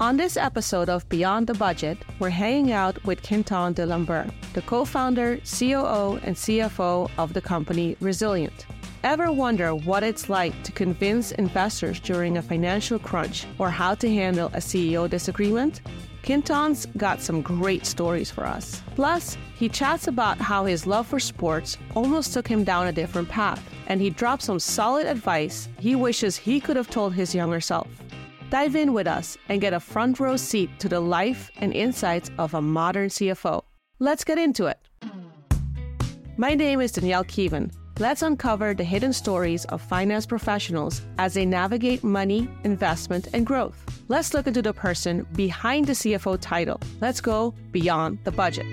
On this episode of Beyond the Budget, we're hanging out with Quentin de Lambert, the co founder, COO, and CFO of the company Rzilient. Ever wonder what it's like to convince investors during a financial crunch or how to handle a CEO disagreement? Quentin's got some great stories for us. Plus, he chats about how his love for sports almost took him down a different path, and he drops some solid advice he wishes he could have told his younger self. Dive in with us and get a front row seat to the life and insights of a modern CFO. Let's get into it. My name is Danielle Kievan. Let's uncover the hidden stories of finance professionals as they navigate money, investment, and growth. Let's look into the person behind the CFO title. Let's go beyond the budget.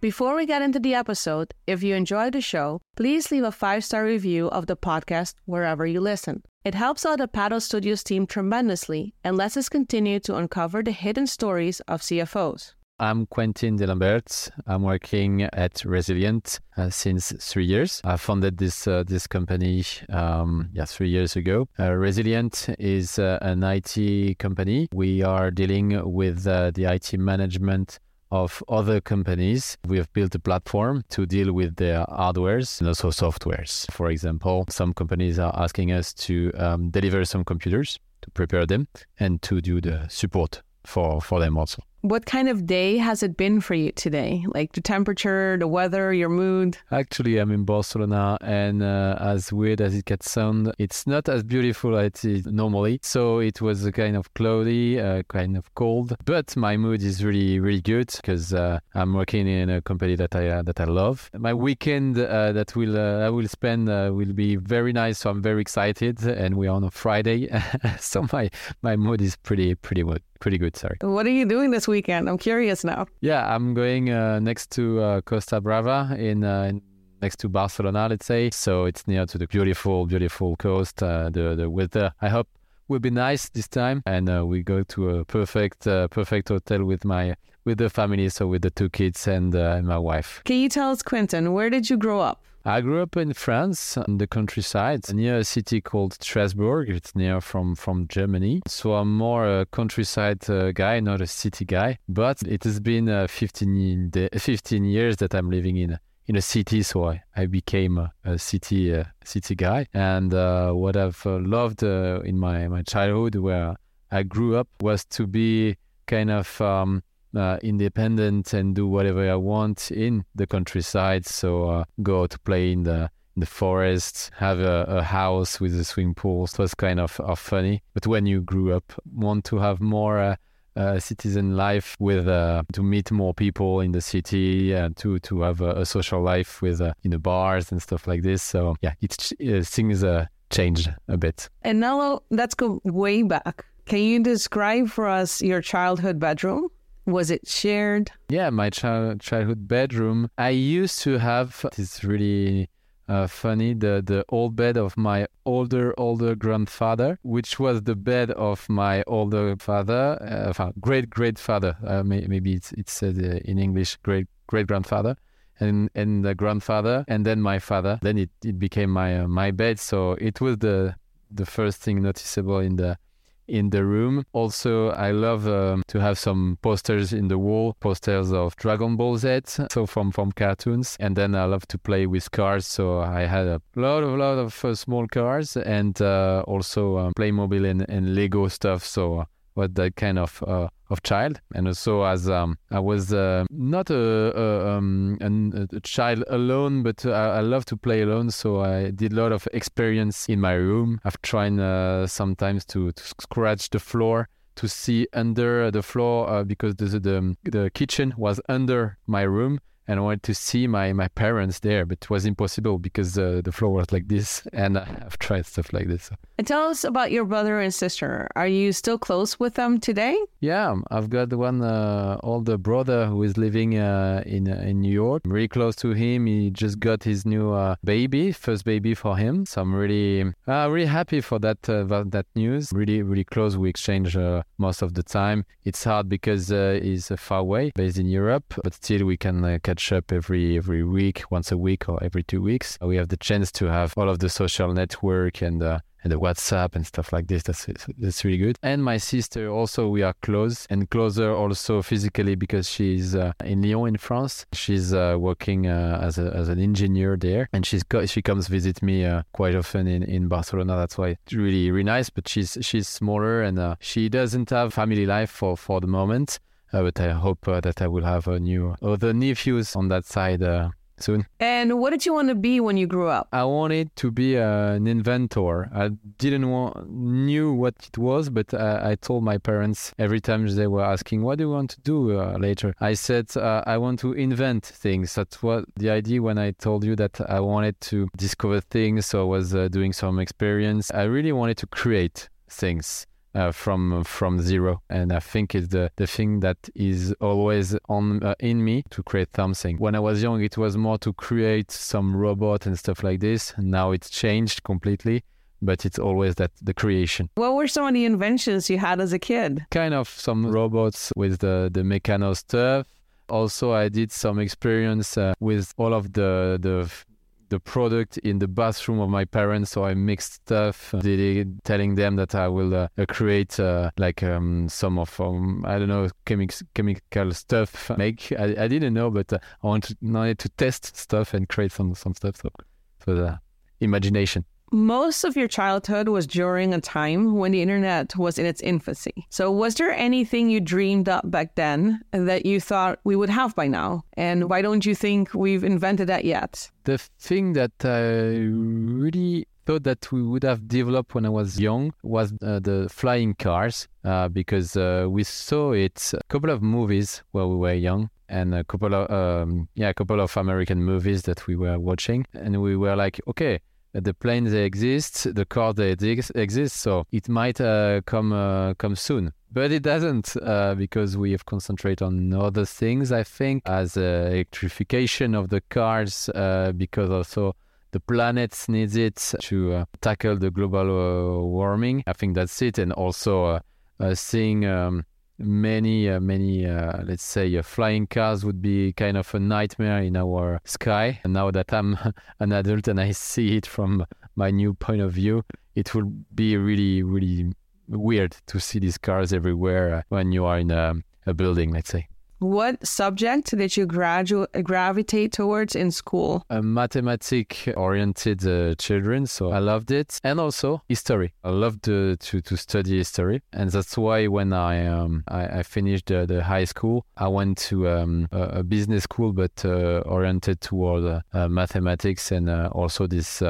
Before we get into the episode, if you enjoy the show, please leave a five star review of the podcast wherever you listen. It helps out the Paddle Studios team tremendously and lets us continue to uncover the hidden stories of CFOs. I'm Quentin de Lambert. I'm working at Rzilient uh, since three years. I founded this uh, this company um, yeah three years ago. Uh, Rzilient is uh, an IT company. We are dealing with uh, the IT management of other companies. We have built a platform to deal with their hardwares and also softwares. For example, some companies are asking us to um, deliver some computers to prepare them and to do the support for for them also. What kind of day has it been for you today? Like the temperature, the weather, your mood? Actually, I'm in Barcelona, and uh, as weird as it can sound, it's not as beautiful as it is normally. So it was a kind of cloudy, uh, kind of cold, but my mood is really, really good because uh, I'm working in a company that I uh, that I love. My weekend uh, that will uh, I will spend will be very nice, so I'm very excited. And we're on a Friday, so my my mood is pretty, pretty good pretty good. Sorry. What are you doing this weekend? I'm curious now. Yeah, I'm going uh, next to uh, Costa Brava in, uh, in, next to Barcelona, let's say. So it's near to the beautiful, beautiful coast. Uh, the the weather, I hope, will be nice this time, and uh, we go to a perfect, uh, perfect hotel with my with the family, so with the two kids and, and my wife. Can you tell us, Quentin, where did you grow up? I grew up in France, in the countryside, near a city called Strasbourg. It's near from, from Germany. So I'm more a countryside uh, guy, not a city guy. But it has been uh, 15, 15 years that I'm living in in a city, so I, I became a, a city uh, city guy. And uh, what I've uh, loved in my, my childhood, where I grew up, was to be kind of um, uh, independent and do whatever I want in the countryside. So uh, go to play in the in the forest, have a, a, house with a swimming pool. So it's kind of, of funny. But when you grew up, want to have more uh, uh, citizen life with uh, to meet more people in the city and to to have a, a social life with uh, in the bars and stuff like this. So yeah, it's uh, things uh, changed a bit. And now let's go way back. Can you describe for us your childhood bedroom? Was it shared? Yeah, my child, childhood bedroom. I used to have this really uh, funny the the old bed of my older older grandfather, which was the bed of my older father, uh, great great father. Uh, may, maybe it's it's said uh, in English, great great grandfather. And, and the grandfather and then my father then it, it became my uh, my bed so it was the the first thing noticeable in the in the room. Also, I love um, to have some posters in the wall, posters of Dragon Ball Z, so from from cartoons. And then I love to play with cars, so I had a lot of lot of uh, small cars and uh, also um, Playmobil and, and Lego stuff. So that kind of uh, of child, and also as um, I was uh, not a, a, um, a, child alone, but I, I, love to play alone. So I did a lot of experience in my room. I've tried uh, sometimes to, to scratch the floor to see under the floor uh, because the, the the kitchen was under my room and I wanted to see my, my parents there, but it was impossible because uh, the floor was like this, and I've tried stuff like this. And tell us about your brother and sister. Are you still close with them today? Yeah, I've got one uh, older brother who is living uh, in uh, in New York. I'm really close to him. He just got his new uh, baby, first baby for him. So I'm really uh, really happy for that that news. Really really close. We exchange most of the time. It's hard because he's far away, based in Europe, but still we can catch catch up every every week, once a week or every two weeks. We have the chance to have all of the social network and uh, and the WhatsApp and stuff like this. That's that's really good. And my sister also we are close and closer also physically because she's uh, in Lyon in France. She's uh, working uh, as a, as an engineer there, and she's co- she comes visit me uh, quite often in, in Barcelona. That's why it's really really nice. But she's she's smaller and uh, she doesn't have family life for for the moment. Uh, but I hope that I will have a new other nephews on that side soon. And what did you want to be when you grew up? I wanted to be uh, an inventor. I didn't want, knew what it was, but uh, I told my parents every time they were asking, "What do you want to do uh, later?" I said, uh, "I want to invent things." That's what the idea when I told you that I wanted to discover things. So I was uh, doing some experience. I really wanted to create things uh, from from zero. And I think it's the, the thing that is always on uh, in me to create something. When I was young, it was more to create some robot and stuff like this. Now it's changed completely. But it's always that the creation. What were some of the inventions you had as a kid? Kind of some robots with the the Meccano stuff. Also, I did some experience uh, with all of the the the product in the bathroom of my parents. So I mixed stuff, uh, telling them that I will uh, create uh, like um, some of um, I don't know chemical chemical stuff. Make I, I didn't know, but uh, I wanted, wanted to test stuff and create some some stuff. So for the imagination. Most of your childhood was during a time when the internet was in its infancy. So, was there anything you dreamed up back then that you thought we would have by now? And why don't you think we've invented that yet? The thing that I really thought that we would have developed when I was young was uh, the flying cars, uh, because uh, we saw it a couple of movies while we were young and a couple of um, yeah a couple of American movies that we were watching, and we were like, okay, the plane they exist, the car they exist, so it might uh, come uh, come soon. But it doesn't uh, because we have concentrated on other things. I think as uh, electrification of the cars, uh, because also the planet needs it to uh, tackle the global warming. I think that's it, and also seeing. Um, many uh, many uh, let's say uh, flying cars would be kind of a nightmare in our sky. And now that i'm an adult and i see it from my new point of view it will be really really weird to see these cars everywhere uh, when you are in a, a building let's say what subject did you gradu- gravitate towards in school? A mathematic oriented uh, children, so I loved it. And also history. I loved uh, to, to study history. And that's why when I um, I, I, finished the, the, high school, I went to um, a, a, business school, but uh, oriented toward uh, uh, mathematics and uh, also this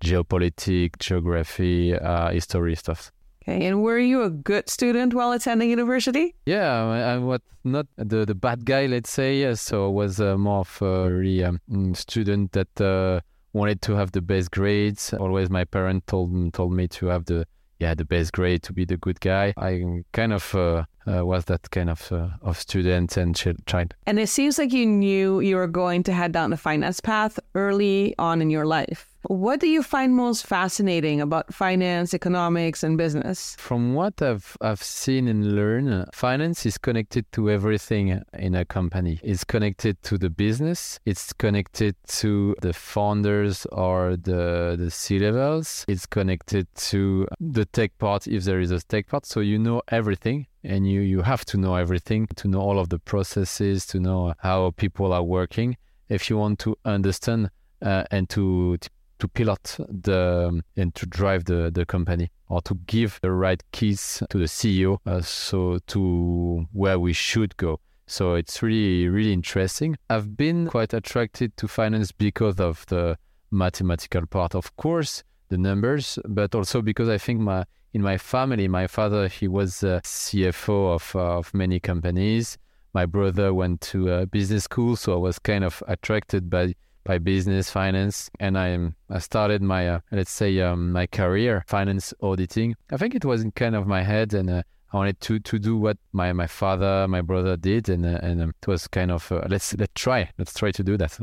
geopolitics, geography, history stuff. Okay, and were you a good student while attending university? Yeah, I, I was not the, the bad guy, let's say. So I was uh, more of a really um, mm, student that uh, wanted to have the best grades. Always, my parent told told me to have the yeah the best grade to be the good guy. I kind of uh, uh, was that kind of uh, of student and child. And it seems like you knew you were going to head down the finance path early on in your life. What do you find most fascinating about finance, economics, and business? From what I've, I've seen and learned, finance is connected to everything in a company. It's connected to the business, it's connected to the founders or the, the C levels, it's connected to the tech part if there is a tech part. So you know everything and you, you have to know everything to know all of the processes, to know how people are working. If you want to understand uh, and to, to to pilot the and to drive the, the company or to give the right keys to the CEO uh, so to where we should go. So it's really really interesting. I've been quite attracted to finance because of the mathematical part, of course, the numbers, but also because I think my in my family, my father he was a CFO of uh, of many companies. My brother went to a business school, so I was kind of attracted by by business finance and i i started my uh, let's say um, my career finance auditing i think it was in kind of my head and uh, I wanted to to do what my, my father, my brother did, and uh, and um, it was kind of uh, let's let's try let's try to do that.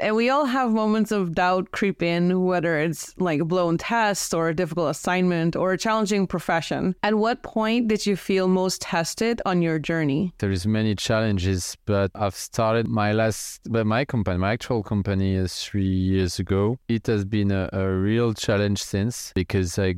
And we all have moments of doubt creep in, whether it's like a blown test or a difficult assignment or a challenging profession. At what point did you feel most tested on your journey? There is many challenges, but I've started my last, but my company, my actual company is three years ago. It has been a, a real challenge since because I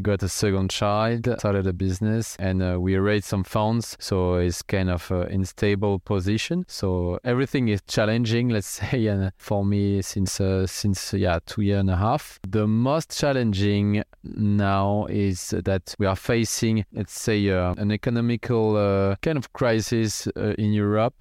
got a second child, started a business, and uh, we raised some funds. So it's kind of uh, in stable position. So everything is challenging, let's say, and for me since uh, since yeah two year and a half. The most challenging now is that we are facing, let's say, uh, an economical uh, kind of crisis uh, in Europe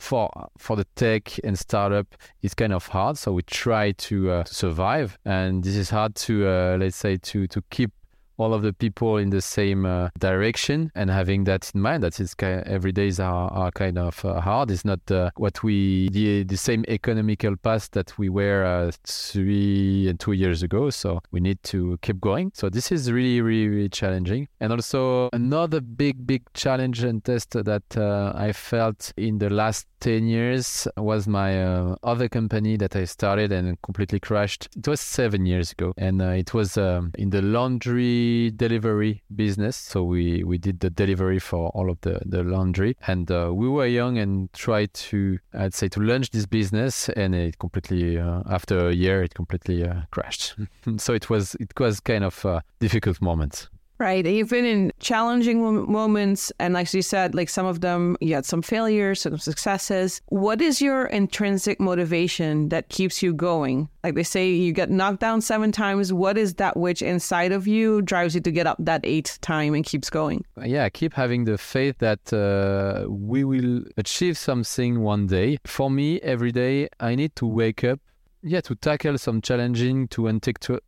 for for the tech and startup it's kind of hard so we try to, uh, survive and this is hard to uh, let's say to to keep all of the people in the same uh, direction and having that in mind that kind of, every days are, kind of uh, hard. It's not uh, what we the, the same economical path that we were uh, three and two years ago. So we need to keep going. So this is really really, really challenging. And also another big big challenge and test that uh, i felt in the last 10 years was my uh, other company that I started and completely crashed. It was seven years ago, and uh, it was um, in the laundry delivery business. So we, we did the delivery for all of the, the laundry, and uh, we were young and tried to, I'd say, to launch this business, and it completely, uh, after a year, it completely uh, crashed. so it was it was kind of a difficult moment. Right. You've been in challenging moments, and like you said, like some of them, you had some failures, some successes. What is your intrinsic motivation that keeps you going? Like they say, you get knocked down seven times. What is that which inside of you drives you to get up that eighth time and keeps going? Yeah, keep having the faith that uh, we will achieve something one day. For me, every day, I need to wake up yeah to tackle some challenging to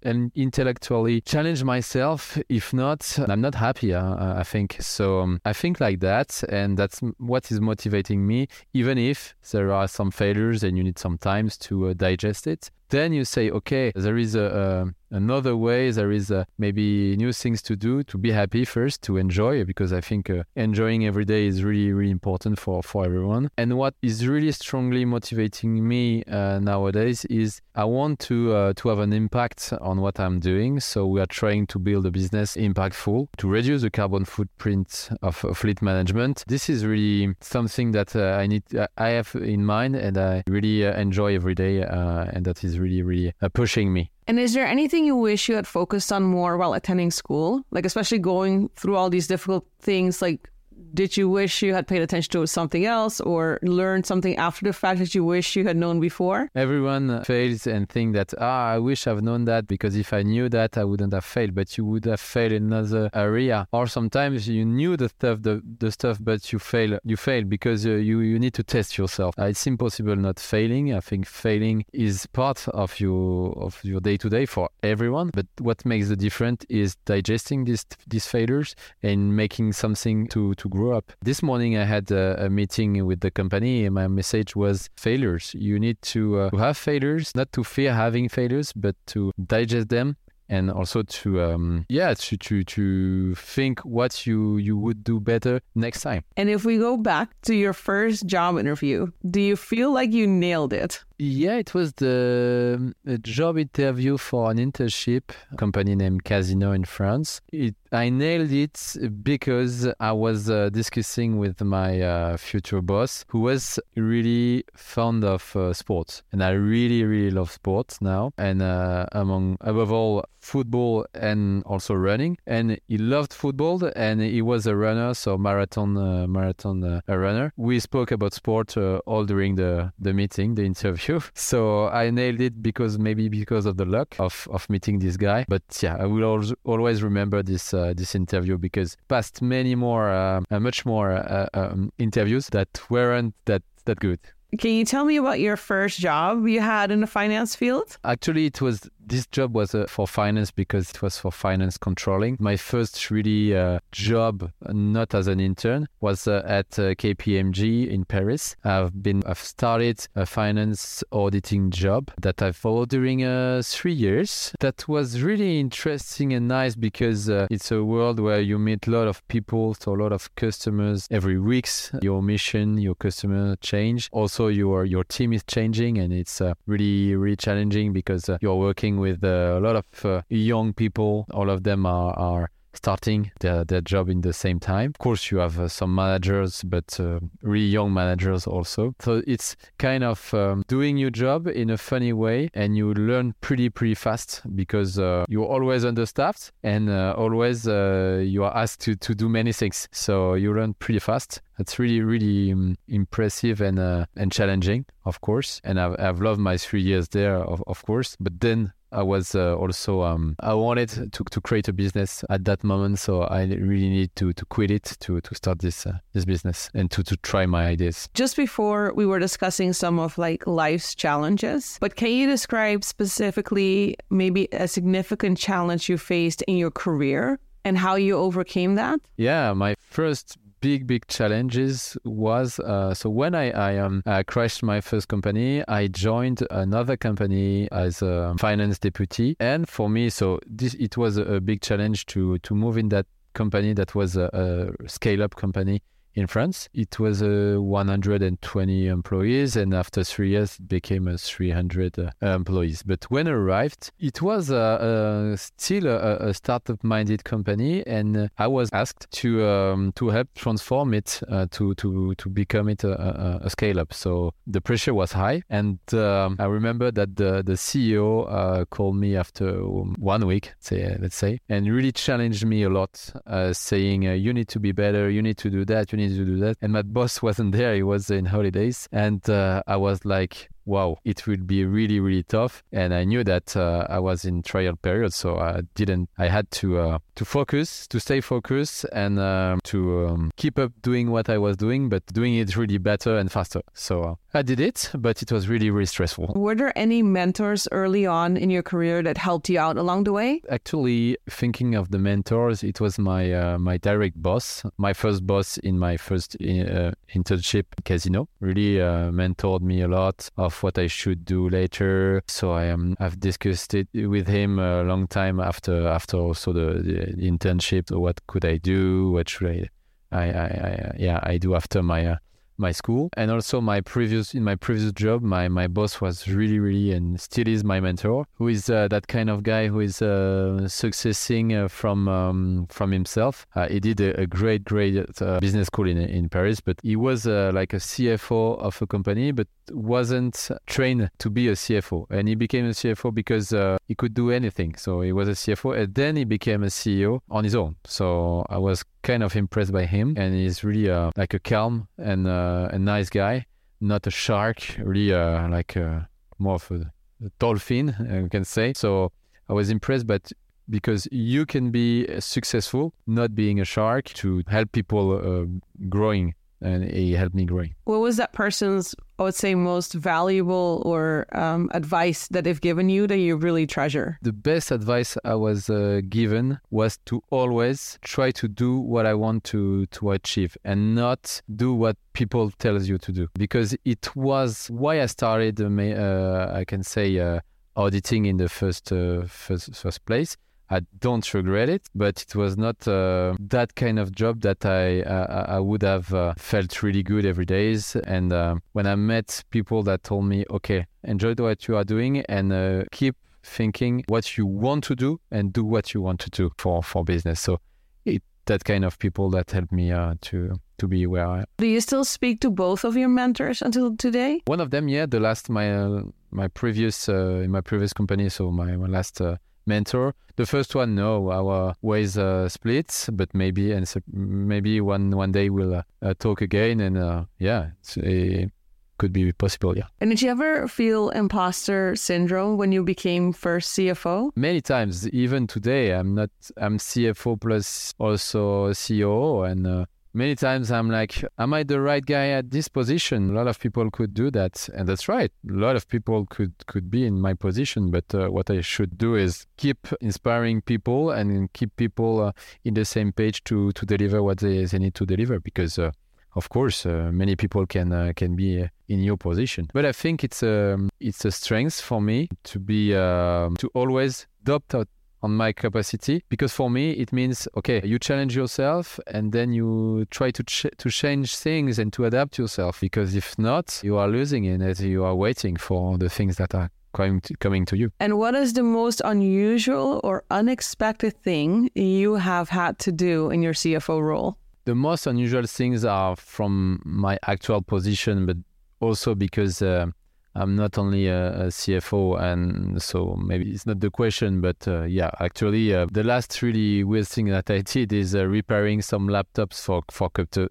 and intellectually challenge myself. If not i'm not happy uh, i think. So um, i think like that and that's what is motivating me. Even if there are some failures and you need some times to uh, digest it then you say okay there is a, a another way there is uh, maybe new things to do to be happy first to enjoy because i think uh, enjoying every day is really really important for for everyone. And what is really strongly motivating me uh, nowadays is i want to uh, to have an impact on what i'm doing. So we are trying to build a business impactful to reduce the carbon footprint of, fleet management. This is really something that uh, i need uh, i have in mind and i really enjoy every day and that is really really uh, pushing me and is there anything you wish you had focused on more while attending school? Like, especially going through all these difficult things, like did you wish you had paid attention to something else or learned something after the fact that you wish you had known before? Everyone fails and think that, ah, I wish I've known that because if I knew that, I wouldn't have failed, but you would have failed in another area. Or sometimes you knew the stuff, the, the stuff, but you fail, you fail because uh, you, you need to test yourself. Uh, it's impossible not failing. I think failing is part of your, of your day to day for everyone. But what makes the difference is digesting these, these failures and making something to, to grow up. This morning I had a, a meeting with the company and my message was failures. You need to, uh, have failures, not to fear having failures, but to digest them and also to um, yeah to, to to think what you you would do better next time and if we go back to your first job interview do you feel like you nailed it yeah, it was the job interview for an internship company named Casino in France. It, I nailed it because I was uh, discussing with my uh, future boss, who was really fond of uh, sports, and I really, really love sports now. And uh, among above all, football and also running. And he loved football, and he was a runner, so marathon uh, marathon uh, runner. We spoke about sport all during the the meeting, the interview so I nailed it because maybe because of the luck of, of meeting this guy. But yeah, I will always remember this uh, this interview because past many more, uh, much more uh, um, interviews that weren't that that good. Can you tell me about your first job you had in the finance field? Actually, it was this job was uh, for finance because it was for finance controlling. My first really uh, job, not as an intern, was uh, at uh, KPMG in Paris. I've been I've started a finance auditing job that I followed during uh, three years. That was really interesting and nice because uh, it's a world where you meet a lot of people, so a lot of customers every week. Your mission, your customer change. Also, your your team is changing, and it's really really challenging because you're working with uh, a lot of uh, young people. All of them are, are starting their, their job in the same time. Of course, you have uh, some managers, but uh, really young managers also. So it's kind of um, doing your job in a funny way, and you learn pretty pretty fast because uh, you're always understaffed and uh, always you are asked to to do many things. So you learn pretty fast. It's really really um, impressive and and challenging, of course. And I've, I've loved my three years there, of, of course. But then I was uh, also um, I wanted to, to create a business at that moment, so I really need to, to quit it to, to start this uh, this business and to, to try my ideas. Just before we were discussing some of like life's challenges, but can you describe specifically maybe a significant challenge you faced in your career and how you overcame that? Yeah, my first big big challenges was uh, so when I, I um crashed my first company I joined another company as a finance deputy. And for me so this it was a, a big challenge to to move in that company that was a, a scale up company in France. It was uh, 120 employees, and after three years, it became a 300 uh, employees. But when I arrived, it was uh, uh still a, a startup-minded company, and uh, I was asked to um, to help transform it uh, to to to become it a, a, a, scale-up. So the pressure was high, and um, I remember that the the CEO called me after one week, say let's say, and really challenged me a lot, saying, "You need to be better. You need to do that. You need to do that. And my boss wasn't there. He was in holidays. And uh, I was like, wow, it would be really, really tough. And I knew that uh, I was in trial period, so I didn't. I had to uh, to focus, to stay focused, and um, to um, keep up doing what I was doing, but doing it really better and faster. So uh, I did it, but it was really, really stressful. Were there any mentors early on in your career that helped you out along the way? Actually, thinking of the mentors, it was my uh, my direct boss, my first boss in my first uh, internship casino. Really uh, mentored me a lot of of what I should do later. So I am I've discussed it with him a long time after after also the, the internship. So what could I do? What should I I, I, I yeah I do after my uh, my school and also my previous in my previous job my my boss was really really and still is my mentor who is uh, that kind of guy who is uh, successing uh, from um, from himself uh, he did a, a great great uh, business school in in Paris but he was uh, like a CFO of a company but wasn't trained to be a CFO and he became a CFO because he could do anything. So he was a CFO and then he became a CEO on his own. So I was kind of impressed by him, and he's really uh, like a calm and uh, a nice guy, not a shark, really uh, like uh, more of a, a dolphin, uh, you can say. So I was impressed, but because you can be successful not being a shark to help people uh, growing and he helped me grow. What was that person's, I would say, most valuable or um, advice that they've given you that you really treasure? The best advice I was uh, given was to always try to do what I want to to achieve and not do what people tells you to do because it was why I started. Uh, I can say uh, auditing in the first uh, first first place I don't regret it, but it was not uh, that kind of job that I uh, I would have uh, felt really good every days. And uh, when I met people that told me, okay, enjoy what you are doing and uh, keep thinking what you want to do and do what you want to do for for business. So it that kind of people that helped me uh, to to be where I am. Do you still speak to both of your mentors until today? One of them, yeah. The last my my previous in my previous company, so my, my last mentor. The first one, no, our ways uh, split, but maybe and maybe one one day we'll uh, uh, talk again, and uh, yeah, it could be possible. Yeah. And did you ever feel imposter syndrome when you became first CFO? Many times, even today. I'm not. I'm CFO plus also CEO, and uh, many times I'm like, am I the right guy at this position? A lot of people could do that, and that's right. A lot of people could could be in my position, but uh, what I should do is keep inspiring people and keep people uh, in the same page to to deliver what they, they need to deliver. Because uh, of course, uh, many people can uh, can be uh, in your position, but I think it's a um, it's a strength for me to be um, to always adopt on my capacity because for me it means okay you challenge yourself and then you try to ch- to change things and to adapt yourself because if not you are losing in it you are waiting for the things that are coming to, coming to you. And what is the most unusual or unexpected thing you have had to do in your CFO role? The most unusual things are from my actual position, but also because uh, I'm not only a, a, CFO, and so maybe it's not the question, but uh, yeah, actually, uh, the last really weird thing that I did is uh, repairing some laptops for for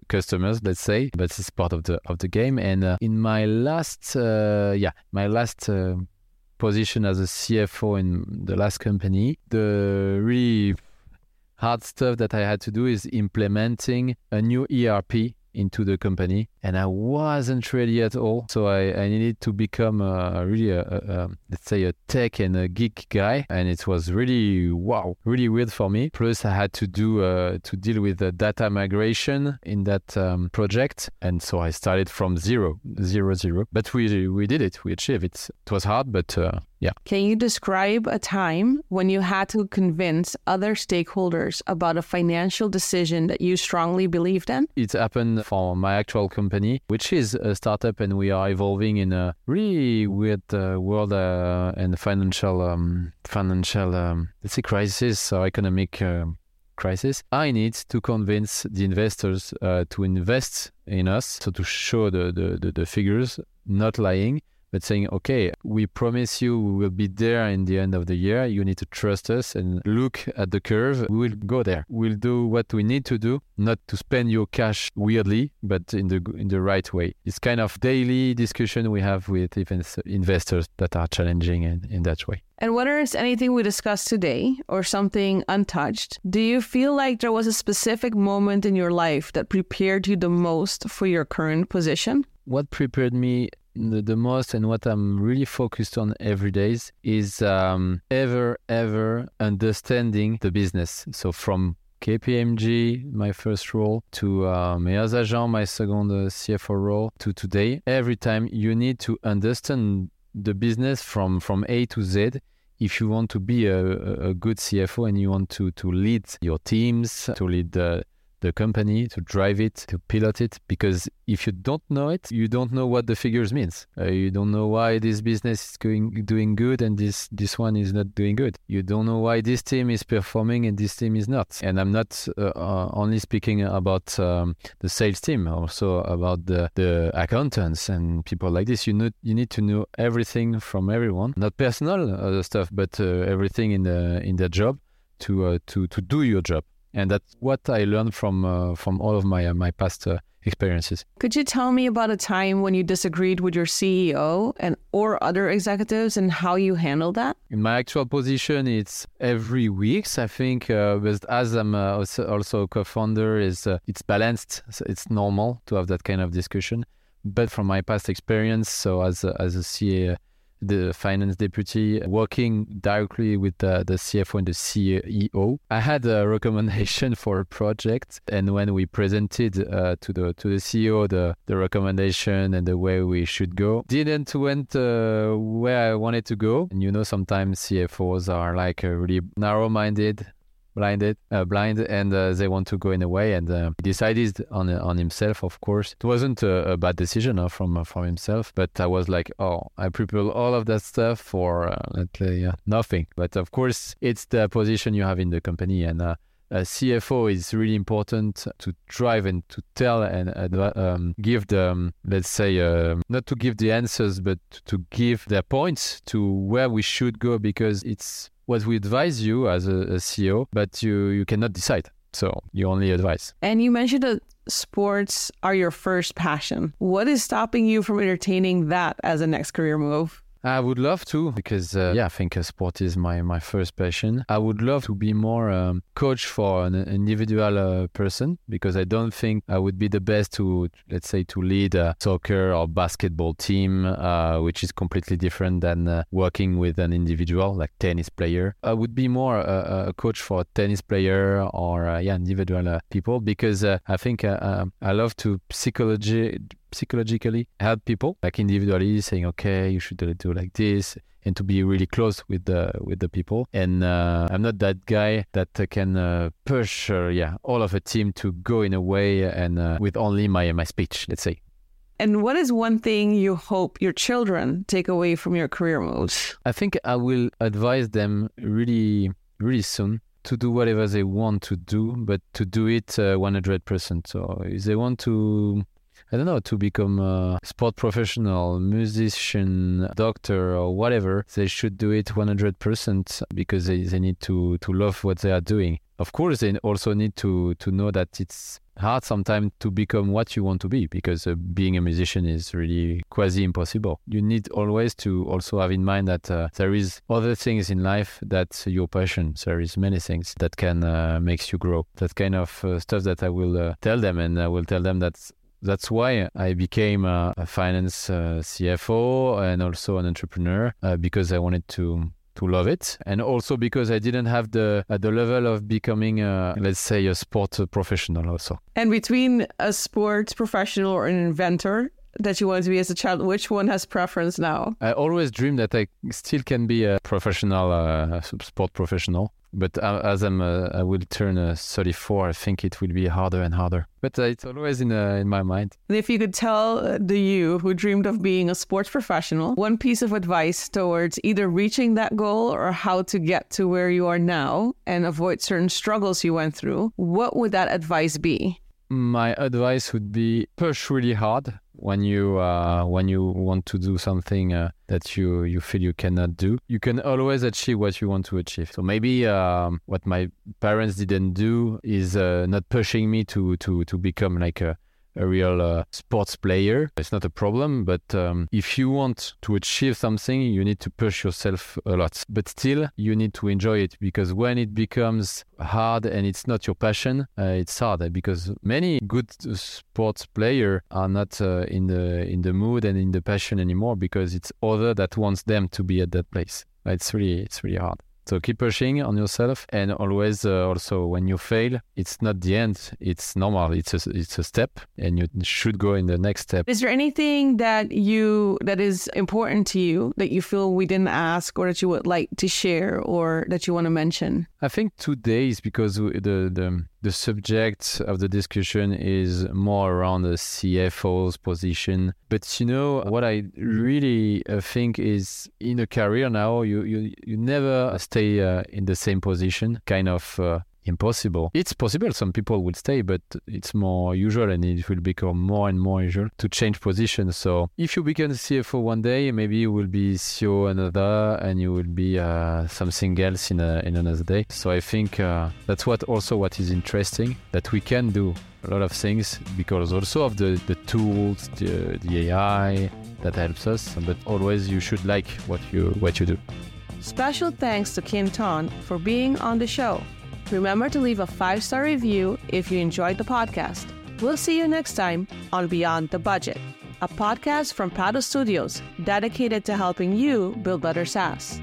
customers, let's say, but it's part of the of the game. And uh, in my last, uh, yeah, my last uh, position as a CFO in the last company, the really hard stuff that I had to do is implementing a new ERP into the company and I wasn't ready at all. So I, I needed to become a, really a, a, let's say a tech and a geek guy, and it was really wow, really weird for me. Plus, I had to do uh, to deal with the data migration in that um, project, and so I started from zero, zero, zero. But we we did it. We achieved it. It was hard, but uh, yeah. Can you describe a time when you had to convince other stakeholders about a financial decision that you strongly believed in? It happened for my actual company, which is a startup, and we are evolving in a really weird uh, world uh, and financial, um, financial, um, let's say, crisis or economic. Uh, crisis, I need to convince the investors uh, to invest in us, so to show the, the, the, the figures, not lying, but saying, okay, we promise you we will be there in the end of the year. You need to trust us and look at the curve. We will go there. We'll do what we need to do, not to spend your cash weirdly, but in the in the right way. It's kind of daily discussion we have with even investors that are challenging in, in that way. And whether it's anything we discussed today or something untouched, do you feel like there was a specific moment in your life that prepared you the most for your current position? What prepared me the, the most and what I'm really focused on every day is um, ever, ever understanding the business. So from KPMG, my first role, to uh, Meilleurs my second uh, CFO role, to today, every time you need to understand the business from, from A to Z if you want to be a, a good CFO and you want to, to lead your teams, to lead the, the company, to drive it, to pilot it. Because if you don't know it, you don't know what the figures means. Uh, you don't know why this business is going doing good and this this one is not doing good. You don't know why this team is performing and this team is not. And I'm not uh, uh, only speaking about um, the sales team, also about the the accountants and people like this. You need you need to know everything from everyone, not personal uh, stuff, but uh, everything in the in the job to to to do your job and that's what I learned from uh, from all of my uh, my past uh, experiences. Could you tell me about a time when you disagreed with your CEO and or other executives and how you handled that? In my actual position, it's every weeks. I think, uh, but as I'm uh, also, also a co-founder, is uh, it's balanced. So it's normal to have that kind of discussion. But from my past experience, so as a, as a CA the finance deputy, working directly with the, the CFO and the CEO. I had a recommendation for a project, and when we presented uh, to the to the CEO the the recommendation and the way we should go, didn't went uh, where I wanted to go. And you know, sometimes CFOs are like really narrow-minded blinded, uh, blind, and uh, they want to go in a way. And uh, he decided on on himself. Of course, it wasn't a, a bad decision uh, from uh, from himself. But I was like, oh, I prepared all of that stuff for uh, let's say nothing. But of course, it's the position you have in the company, and a CFO is really important to drive and to tell and um, give the, um, let's say, uh, not to give the answers, but to give their points to where we should go because it's what we advise you as a, a CEO, but you, you cannot decide. So you only advise. And you mentioned that sports are your first passion. What is stopping you from entertaining that as a next career move? I would love to because uh, yeah, I think uh, sport is my my first passion. I would love to be more um, coach for an individual uh, person because I don't think I would be the best to let's say to lead a soccer or basketball team, uh, which is completely different than uh, working with an individual like tennis player. I would be more a, coach for tennis player or yeah individual people because I think um, I love to psychology psychologically help people like individually saying okay you should do like this and to be really close with the with the people and uh, i'm not that guy that can uh, push uh, yeah all of a team to go in a way and uh, with only my my speech let's say And what is one thing you hope your children take away from your career moves? I think I will advise them really, really soon to do whatever they want to do, but to do it uh, 100%. So if they want to I don't know, to become a sport professional, musician, doctor, or whatever, they should do it 100% because they, they need to, to love what they are doing. Of course, they also need to, to know that it's hard sometimes to become what you want to be because uh, being a musician is really quasi impossible. You need always to also have in mind that uh, there is other things in life that your passion. There is many things that can uh, makes you grow. That kind of uh, stuff that I will uh, tell them, and I will tell them that that's why I became a, a finance uh, CFO and also an entrepreneur uh, because I wanted to to love it, and also because I didn't have the uh, the level of becoming, a, let's say, a sport professional. Also, and between a sports professional or an inventor that you wanted to be as a child, which one has preference now? I always dreamed that I still can be a professional uh, sport professional. But as I'm, uh, I will turn uh, 34, I think it will be harder and harder. But uh, it's always in uh, in my mind. And if you could tell uh, the you who dreamed of being a sports professional one piece of advice towards either reaching that goal or how to get to where you are now and avoid certain struggles you went through, what would that advice be? My advice would be push really hard when you uh, when you want to do something uh, that you you feel you cannot do you can always achieve what you want to achieve. So maybe um, what my parents didn't do is uh, not pushing me to to to become like a a real uh, sports player. It's not a problem, but um, if you want to achieve something, you need to push yourself a lot. But still, you need to enjoy it because when it becomes hard and it's not your passion, uh, it's hard because many good sports players are not uh, in the in the mood and in the passion anymore because it's other that wants them to be at that place. It's really it's really hard. So keep pushing on yourself, and always uh, also when you fail, it's not the end. It's normal. It's a it's a step, and you should go in the next step. Is there anything that you that is important to you that you feel we didn't ask, or that you would like to share, or that you want to mention? I think today is because the the the subject of the discussion is more around the CFO's position. But you know what I really uh, think is in a career now, you you you never stay uh, in the same position. Kind of uh, impossible. It's possible some people will stay, but it's more usual and it will become more and more usual to change position. So if you become CFO one day, maybe you will be CEO another and you will be uh, something else in, a, in another day. So I think uh, that's what also what is interesting that we can do a lot of things because also of the, the tools, the, the AI that helps us, but always you should like what you what you do. Special thanks to Quentin for being on the show. Remember to leave a five star review if you enjoyed the podcast. We'll see you next time on Beyond the Budget, a podcast from Prado Studios dedicated to helping you build better SaaS.